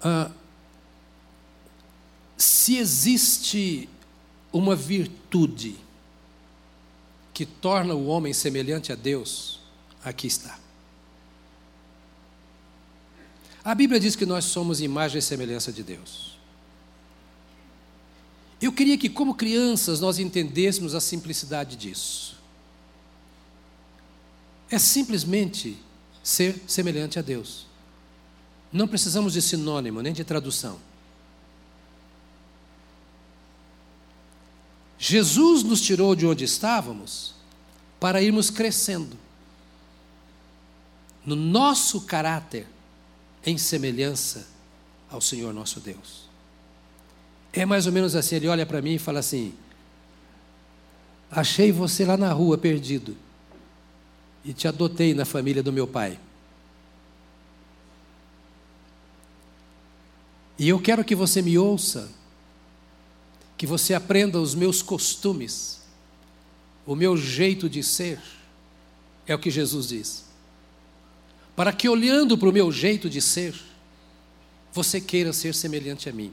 Ah, se existe uma virtude que torna o homem semelhante a Deus, aqui está. A Bíblia diz que nós somos imagem e semelhança de Deus. Eu queria que, como crianças, nós entendêssemos a simplicidade disso. É simplesmente ser semelhante a Deus. Não precisamos de sinônimo, nem de tradução. Jesus nos tirou de onde estávamos para irmos crescendo no nosso caráter em semelhança ao Senhor nosso Deus. É mais ou menos assim: ele olha para mim e fala assim: Achei você lá na rua perdido e te adotei na família do meu pai. E eu quero que você me ouça, que você aprenda os meus costumes, o meu jeito de ser, é o que Jesus diz. Para que olhando para o meu jeito de ser, você queira ser semelhante a mim.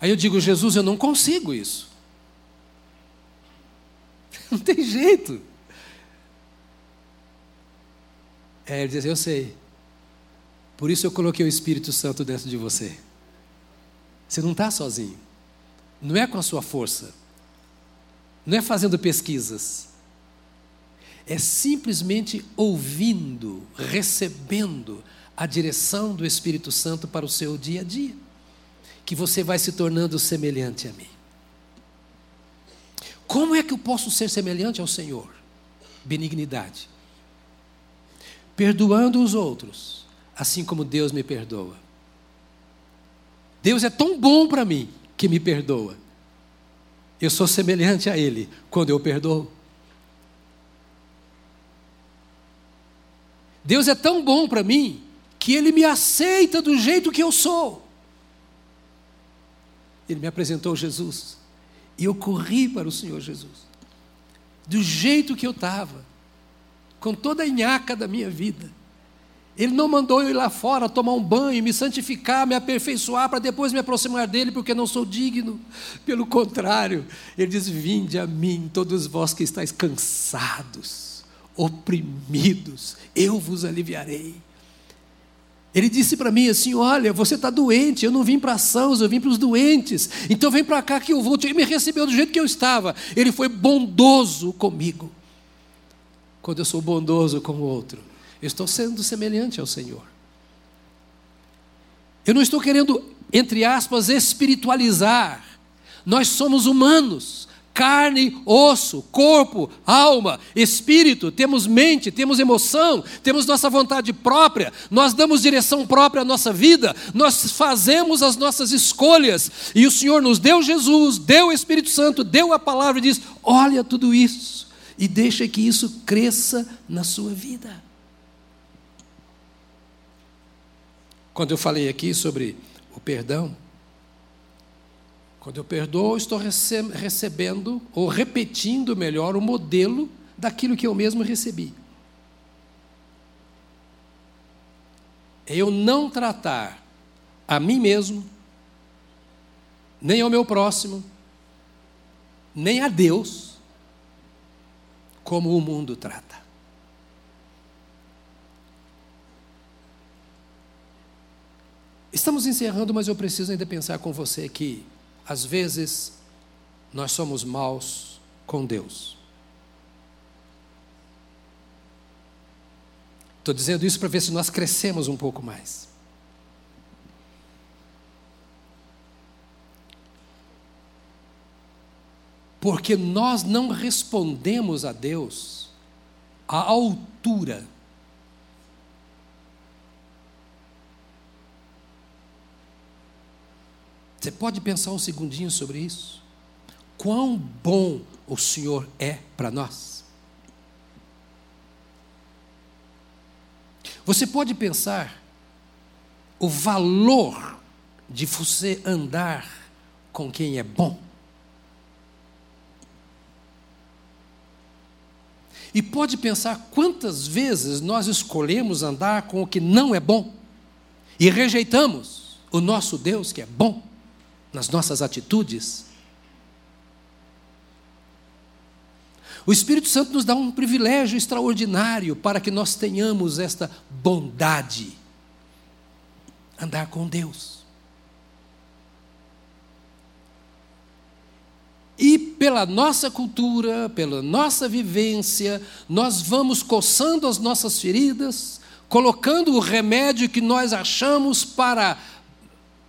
Aí eu digo, Jesus, eu não consigo isso. (laughs) Não tem jeito. É, ele diz, eu sei. Por isso eu coloquei o Espírito Santo dentro de você. Você não está sozinho. Não é com a sua força. Não é fazendo pesquisas. É simplesmente ouvindo, recebendo a direção do Espírito Santo para o seu dia a dia que você vai se tornando semelhante a mim. Como é que eu posso ser semelhante ao Senhor? Benignidade. Perdoando os outros, assim como Deus me perdoa. Deus é tão bom para mim que me perdoa. Eu sou semelhante a Ele quando eu perdoo. Deus é tão bom para mim que Ele me aceita do jeito que eu sou. Ele me apresentou Jesus. E eu corri para o Senhor Jesus. Do jeito que eu estava. Com toda a nhaca da minha vida. Ele não mandou eu ir lá fora tomar um banho, me santificar, me aperfeiçoar para depois me aproximar dele, porque não sou digno. Pelo contrário, ele diz: Vinde a mim, todos vós que estáis cansados, oprimidos, eu vos aliviarei. Ele disse para mim assim: Olha, você está doente, eu não vim para sãos, eu vim para os doentes, então vem para cá que eu vou. Ele me recebeu do jeito que eu estava. Ele foi bondoso comigo. Quando eu sou bondoso com o outro, eu estou sendo semelhante ao Senhor. Eu não estou querendo, entre aspas, espiritualizar. Nós somos humanos carne, osso, corpo, alma, espírito, temos mente, temos emoção, temos nossa vontade própria, nós damos direção própria à nossa vida, nós fazemos as nossas escolhas, e o Senhor nos deu Jesus, deu o Espírito Santo, deu a palavra e diz: olha tudo isso, e deixa que isso cresça na sua vida. Quando eu falei aqui sobre o perdão, quando eu perdoo, estou recebendo, ou repetindo melhor, o modelo daquilo que eu mesmo recebi. É eu não tratar a mim mesmo, nem ao meu próximo, nem a Deus, como o mundo trata. Estamos encerrando, mas eu preciso ainda pensar com você que às vezes, nós somos maus com Deus. Estou dizendo isso para ver se nós crescemos um pouco mais. Porque nós não respondemos a Deus à altura Você pode pensar um segundinho sobre isso? Quão bom o Senhor é para nós? Você pode pensar o valor de você andar com quem é bom? E pode pensar quantas vezes nós escolhemos andar com o que não é bom e rejeitamos o nosso Deus que é bom nas nossas atitudes. O Espírito Santo nos dá um privilégio extraordinário para que nós tenhamos esta bondade. Andar com Deus. E pela nossa cultura, pela nossa vivência, nós vamos coçando as nossas feridas, colocando o remédio que nós achamos para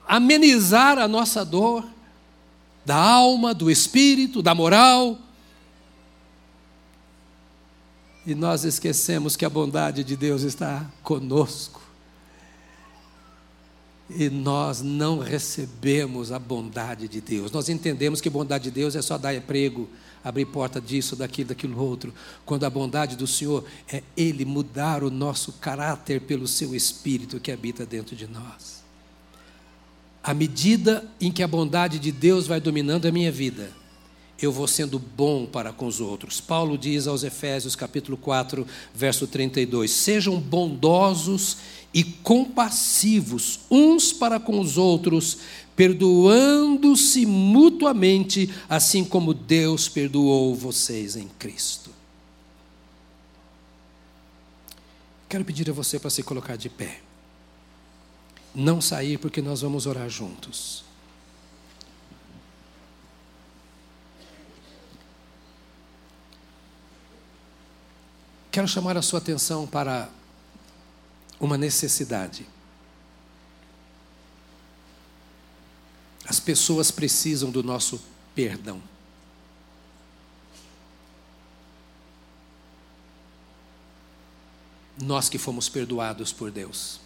amenizar a nossa dor, da alma, do espírito, da moral. E nós esquecemos que a bondade de Deus está conosco. E nós não recebemos a bondade de Deus. Nós entendemos que a bondade de Deus é só dar emprego, abrir porta disso, daquilo, daquilo outro. Quando a bondade do Senhor é Ele mudar o nosso caráter pelo seu Espírito que habita dentro de nós à medida em que a bondade de Deus vai dominando a minha vida, eu vou sendo bom para com os outros. Paulo diz aos Efésios, capítulo 4, verso 32: Sejam bondosos e compassivos uns para com os outros, perdoando-se mutuamente, assim como Deus perdoou vocês em Cristo. Quero pedir a você para se colocar de pé não sair, porque nós vamos orar juntos. Quero chamar a sua atenção para uma necessidade. As pessoas precisam do nosso perdão. Nós que fomos perdoados por Deus.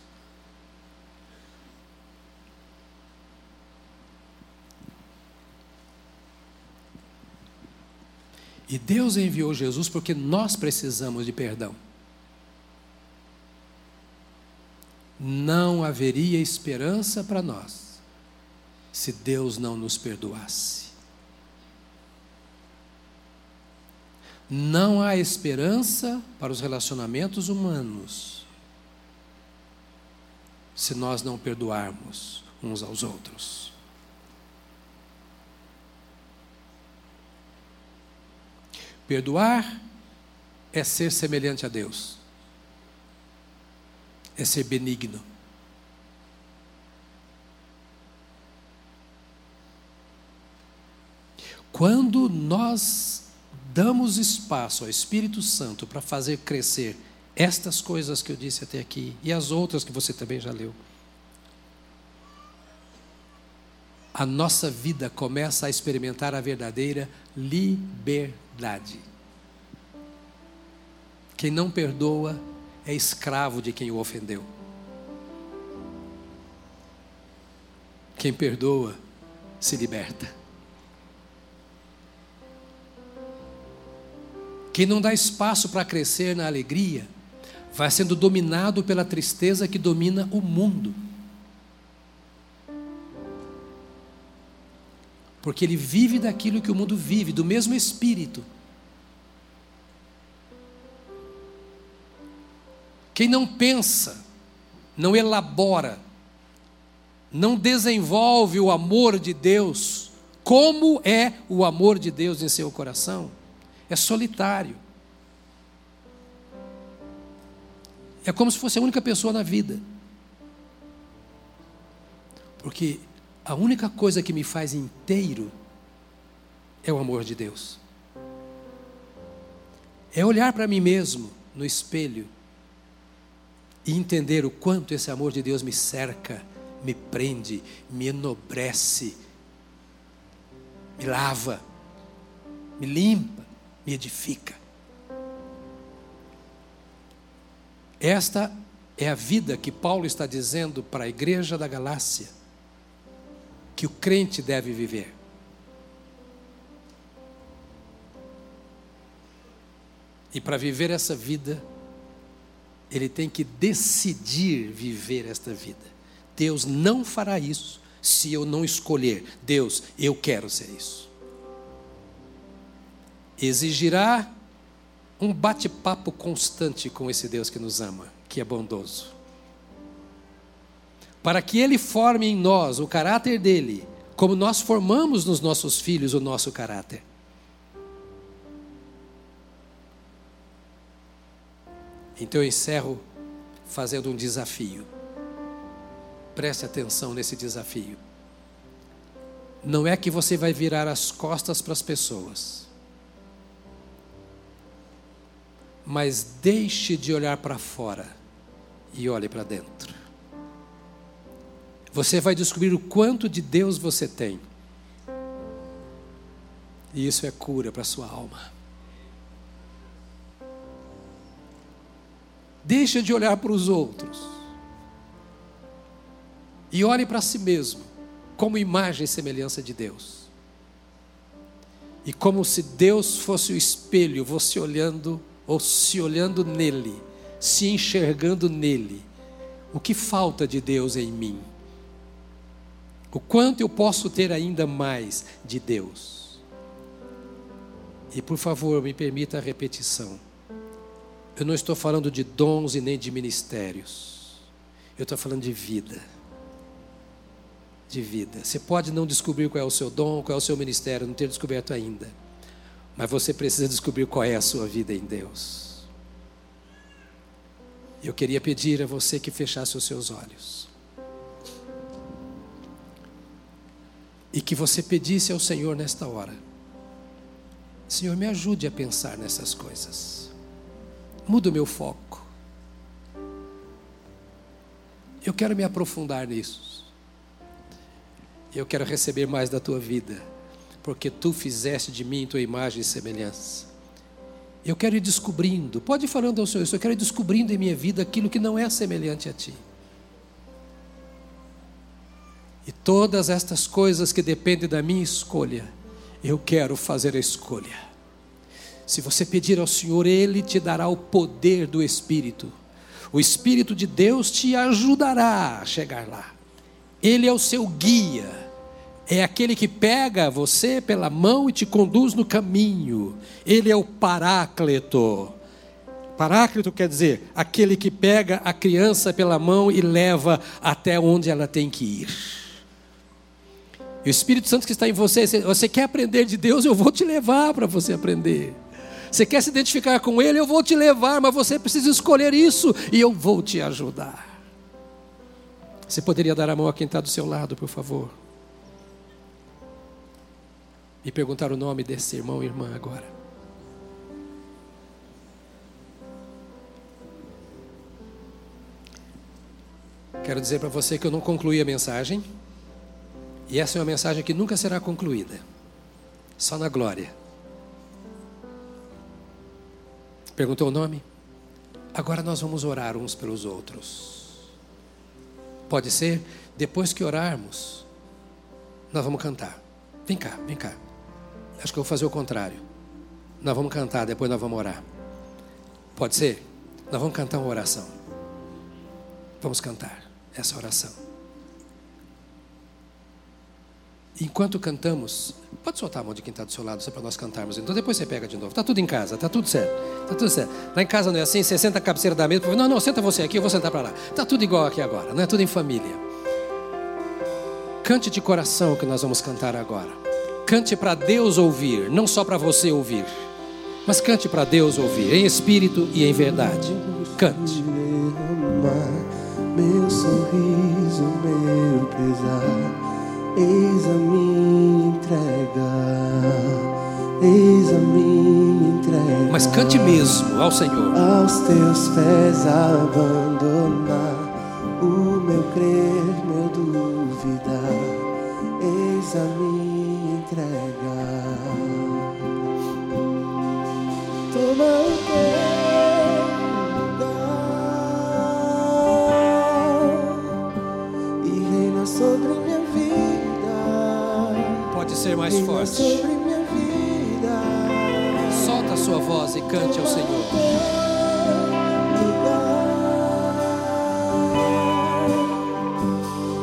E Deus enviou Jesus porque nós precisamos de perdão. Não haveria esperança para nós se Deus não nos perdoasse. Não há esperança para os relacionamentos humanos se nós não perdoarmos uns aos outros. Perdoar é ser semelhante a Deus, é ser benigno. Quando nós damos espaço ao Espírito Santo para fazer crescer estas coisas que eu disse até aqui e as outras que você também já leu, a nossa vida começa a experimentar a verdadeira liberdade. Quem não perdoa é escravo de quem o ofendeu. Quem perdoa se liberta. Quem não dá espaço para crescer na alegria, vai sendo dominado pela tristeza que domina o mundo. Porque ele vive daquilo que o mundo vive, do mesmo espírito. Quem não pensa, não elabora, não desenvolve o amor de Deus, como é o amor de Deus em seu coração, é solitário. É como se fosse a única pessoa na vida. Porque a única coisa que me faz inteiro é o amor de Deus. É olhar para mim mesmo no espelho e entender o quanto esse amor de Deus me cerca, me prende, me enobrece, me lava, me limpa, me edifica. Esta é a vida que Paulo está dizendo para a igreja da Galácia que o crente deve viver. E para viver essa vida, ele tem que decidir viver esta vida. Deus não fará isso se eu não escolher. Deus, eu quero ser isso. Exigirá um bate-papo constante com esse Deus que nos ama, que é bondoso. Para que Ele forme em nós o caráter dele, como nós formamos nos nossos filhos o nosso caráter. Então eu encerro fazendo um desafio. Preste atenção nesse desafio. Não é que você vai virar as costas para as pessoas mas deixe de olhar para fora e olhe para dentro. Você vai descobrir o quanto de Deus você tem. E isso é cura para a sua alma. Deixa de olhar para os outros. E olhe para si mesmo, como imagem e semelhança de Deus. E como se Deus fosse o espelho, você olhando ou se olhando nele, se enxergando nele, o que falta de Deus em mim? O quanto eu posso ter ainda mais de Deus? E por favor, me permita a repetição. Eu não estou falando de dons e nem de ministérios. Eu estou falando de vida. De vida. Você pode não descobrir qual é o seu dom, qual é o seu ministério, não ter descoberto ainda. Mas você precisa descobrir qual é a sua vida em Deus. Eu queria pedir a você que fechasse os seus olhos. E que você pedisse ao Senhor nesta hora: Senhor, me ajude a pensar nessas coisas. Muda o meu foco. Eu quero me aprofundar nisso. Eu quero receber mais da tua vida porque tu fizeste de mim tua imagem e semelhança. Eu quero ir descobrindo, pode ir falando ao Senhor, eu quero ir descobrindo em minha vida aquilo que não é semelhante a ti. E todas estas coisas que dependem da minha escolha, eu quero fazer a escolha. Se você pedir ao Senhor, Ele te dará o poder do Espírito. O Espírito de Deus te ajudará a chegar lá. Ele é o seu guia é aquele que pega você pela mão e te conduz no caminho. Ele é o Paráclito. Paráclito quer dizer aquele que pega a criança pela mão e leva até onde ela tem que ir. E o Espírito Santo que está em você, você quer aprender de Deus, eu vou te levar para você aprender. Você quer se identificar com Ele, eu vou te levar, mas você precisa escolher isso e eu vou te ajudar. Você poderia dar a mão a quem está do seu lado, por favor? e perguntar o nome desse irmão e irmã agora. Quero dizer para você que eu não concluí a mensagem E essa é uma mensagem que nunca será concluída. Só na glória. Perguntou o nome? Agora nós vamos orar uns pelos outros. Pode ser, depois que orarmos, nós vamos cantar. Vem cá, vem cá. Acho que eu vou fazer o contrário. Nós vamos cantar, depois nós vamos orar. Pode ser? Nós vamos cantar uma oração. Vamos cantar essa oração. Enquanto cantamos, pode soltar a mão de quem está do seu lado, só para nós cantarmos. Então depois você pega de novo. Está tudo em casa, está tudo certo. Está tudo certo. Lá em casa não é assim, você senta a cabeceira da mesa. Não, não, senta você aqui, eu vou sentar para lá. Está tudo igual aqui agora, não é tudo em família. Cante de coração que nós vamos cantar agora. Cante para Deus ouvir, não só para você ouvir. Mas cante para Deus ouvir, em espírito e em verdade. Cante. Meu sorriso, meu pesar Eis a minha entrega, eis a minha entrega. Mas cante mesmo ao Senhor. Aos teus pés abandonar o meu crer, meu duvidar. Eis a minha mais forte. Solta a sua voz e cante ao Senhor.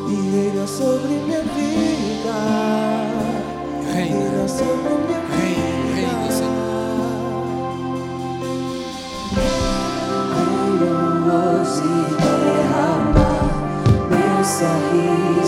E reina sobre minha vida. Reina sobre minha vida. Reina, Senhor. Hoje derramar meu sorriso,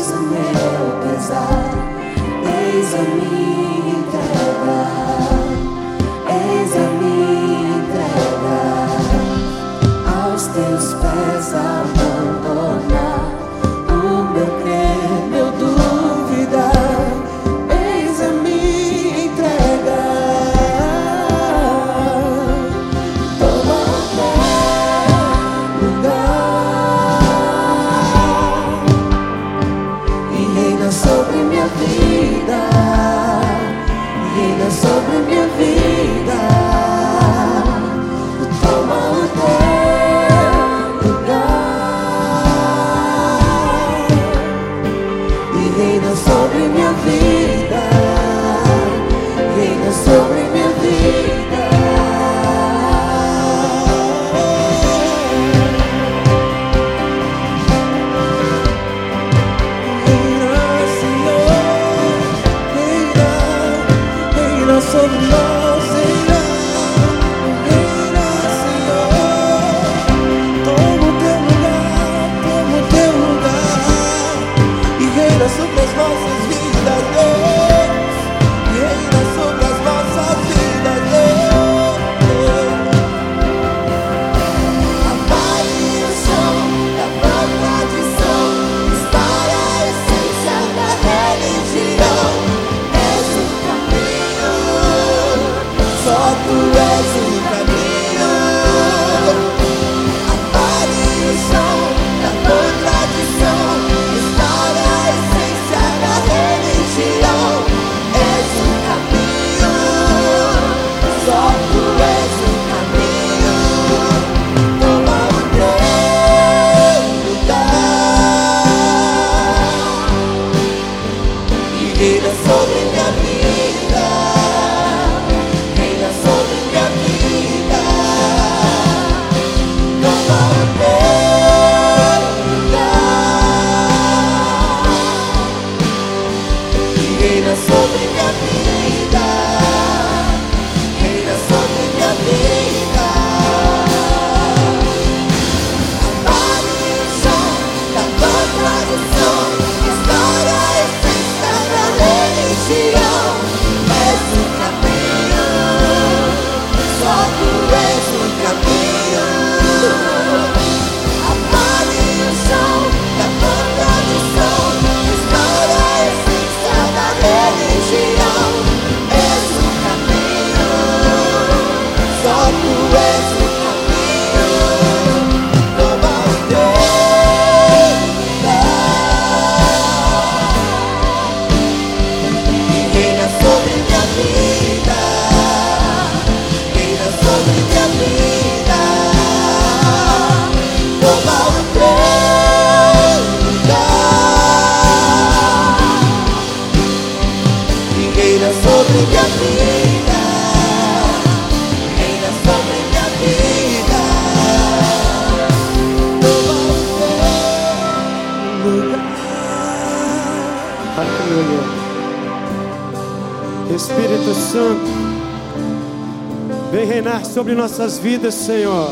sobre nossas vidas, Senhor.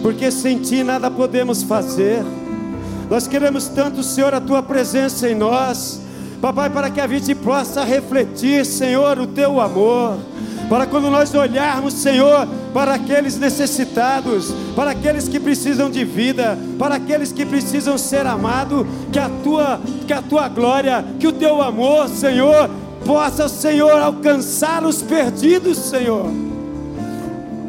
Porque sem Ti nada podemos fazer. Nós queremos tanto, Senhor, a Tua presença em nós. Papai, para que a gente possa refletir, Senhor, o Teu amor. Para quando nós olharmos, Senhor, para aqueles necessitados, para aqueles que precisam de vida, para aqueles que precisam ser amados, que a tua, que a tua glória, que o teu amor, Senhor, possa, Senhor, alcançar os perdidos, Senhor.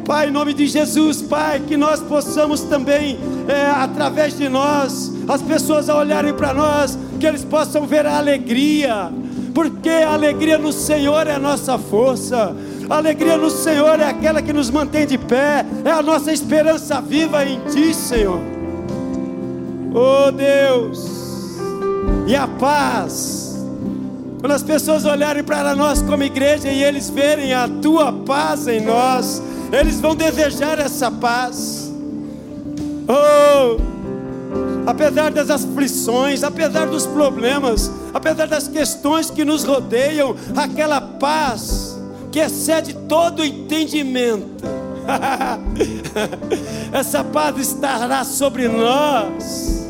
Pai, em nome de Jesus, Pai, que nós possamos também, é, através de nós, as pessoas a olharem para nós, que eles possam ver a alegria, porque a alegria no Senhor é a nossa força, a alegria no Senhor é aquela que nos mantém de pé, é a nossa esperança viva em Ti, Senhor. Oh Deus, e a paz, quando as pessoas olharem para nós como igreja e eles verem a Tua paz em nós, eles vão desejar essa paz. Oh, apesar das aflições, apesar dos problemas, apesar das questões que nos rodeiam, aquela paz que excede todo entendimento. (laughs) Essa paz estará sobre nós,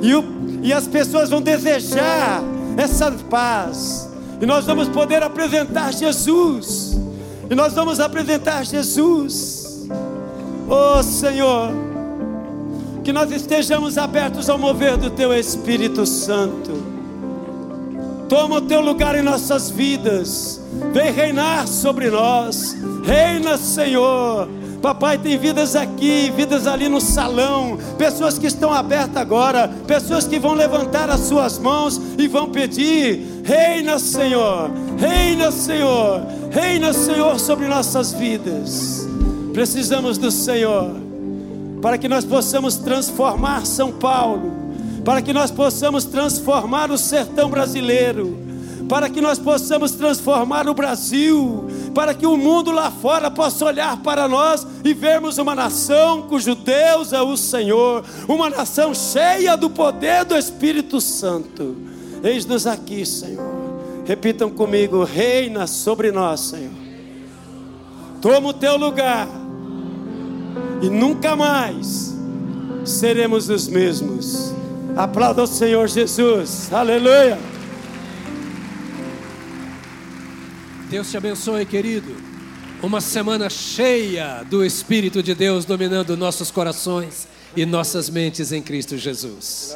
e, o, e as pessoas vão desejar essa paz, e nós vamos poder apresentar Jesus, e nós vamos apresentar Jesus, oh Senhor, que nós estejamos abertos ao mover do Teu Espírito Santo. Toma o teu lugar em nossas vidas. Vem reinar sobre nós. Reina, Senhor. Papai, tem vidas aqui, vidas ali no salão, pessoas que estão abertas agora, pessoas que vão levantar as suas mãos e vão pedir: Reina, Senhor, reina, Senhor, reina, Senhor, sobre nossas vidas. Precisamos do Senhor para que nós possamos transformar São Paulo para que nós possamos transformar o sertão brasileiro, para que nós possamos transformar o Brasil, para que o mundo lá fora possa olhar para nós e vermos uma nação cujo Deus é o Senhor, uma nação cheia do poder do Espírito Santo. Eis-nos aqui, Senhor. Repitam comigo: reina sobre nós, Senhor. Toma o teu lugar e nunca mais seremos os mesmos. Aplauda o Senhor Jesus. Aleluia. Deus te abençoe, querido. Uma semana cheia do Espírito de Deus dominando nossos corações e nossas mentes em Cristo Jesus.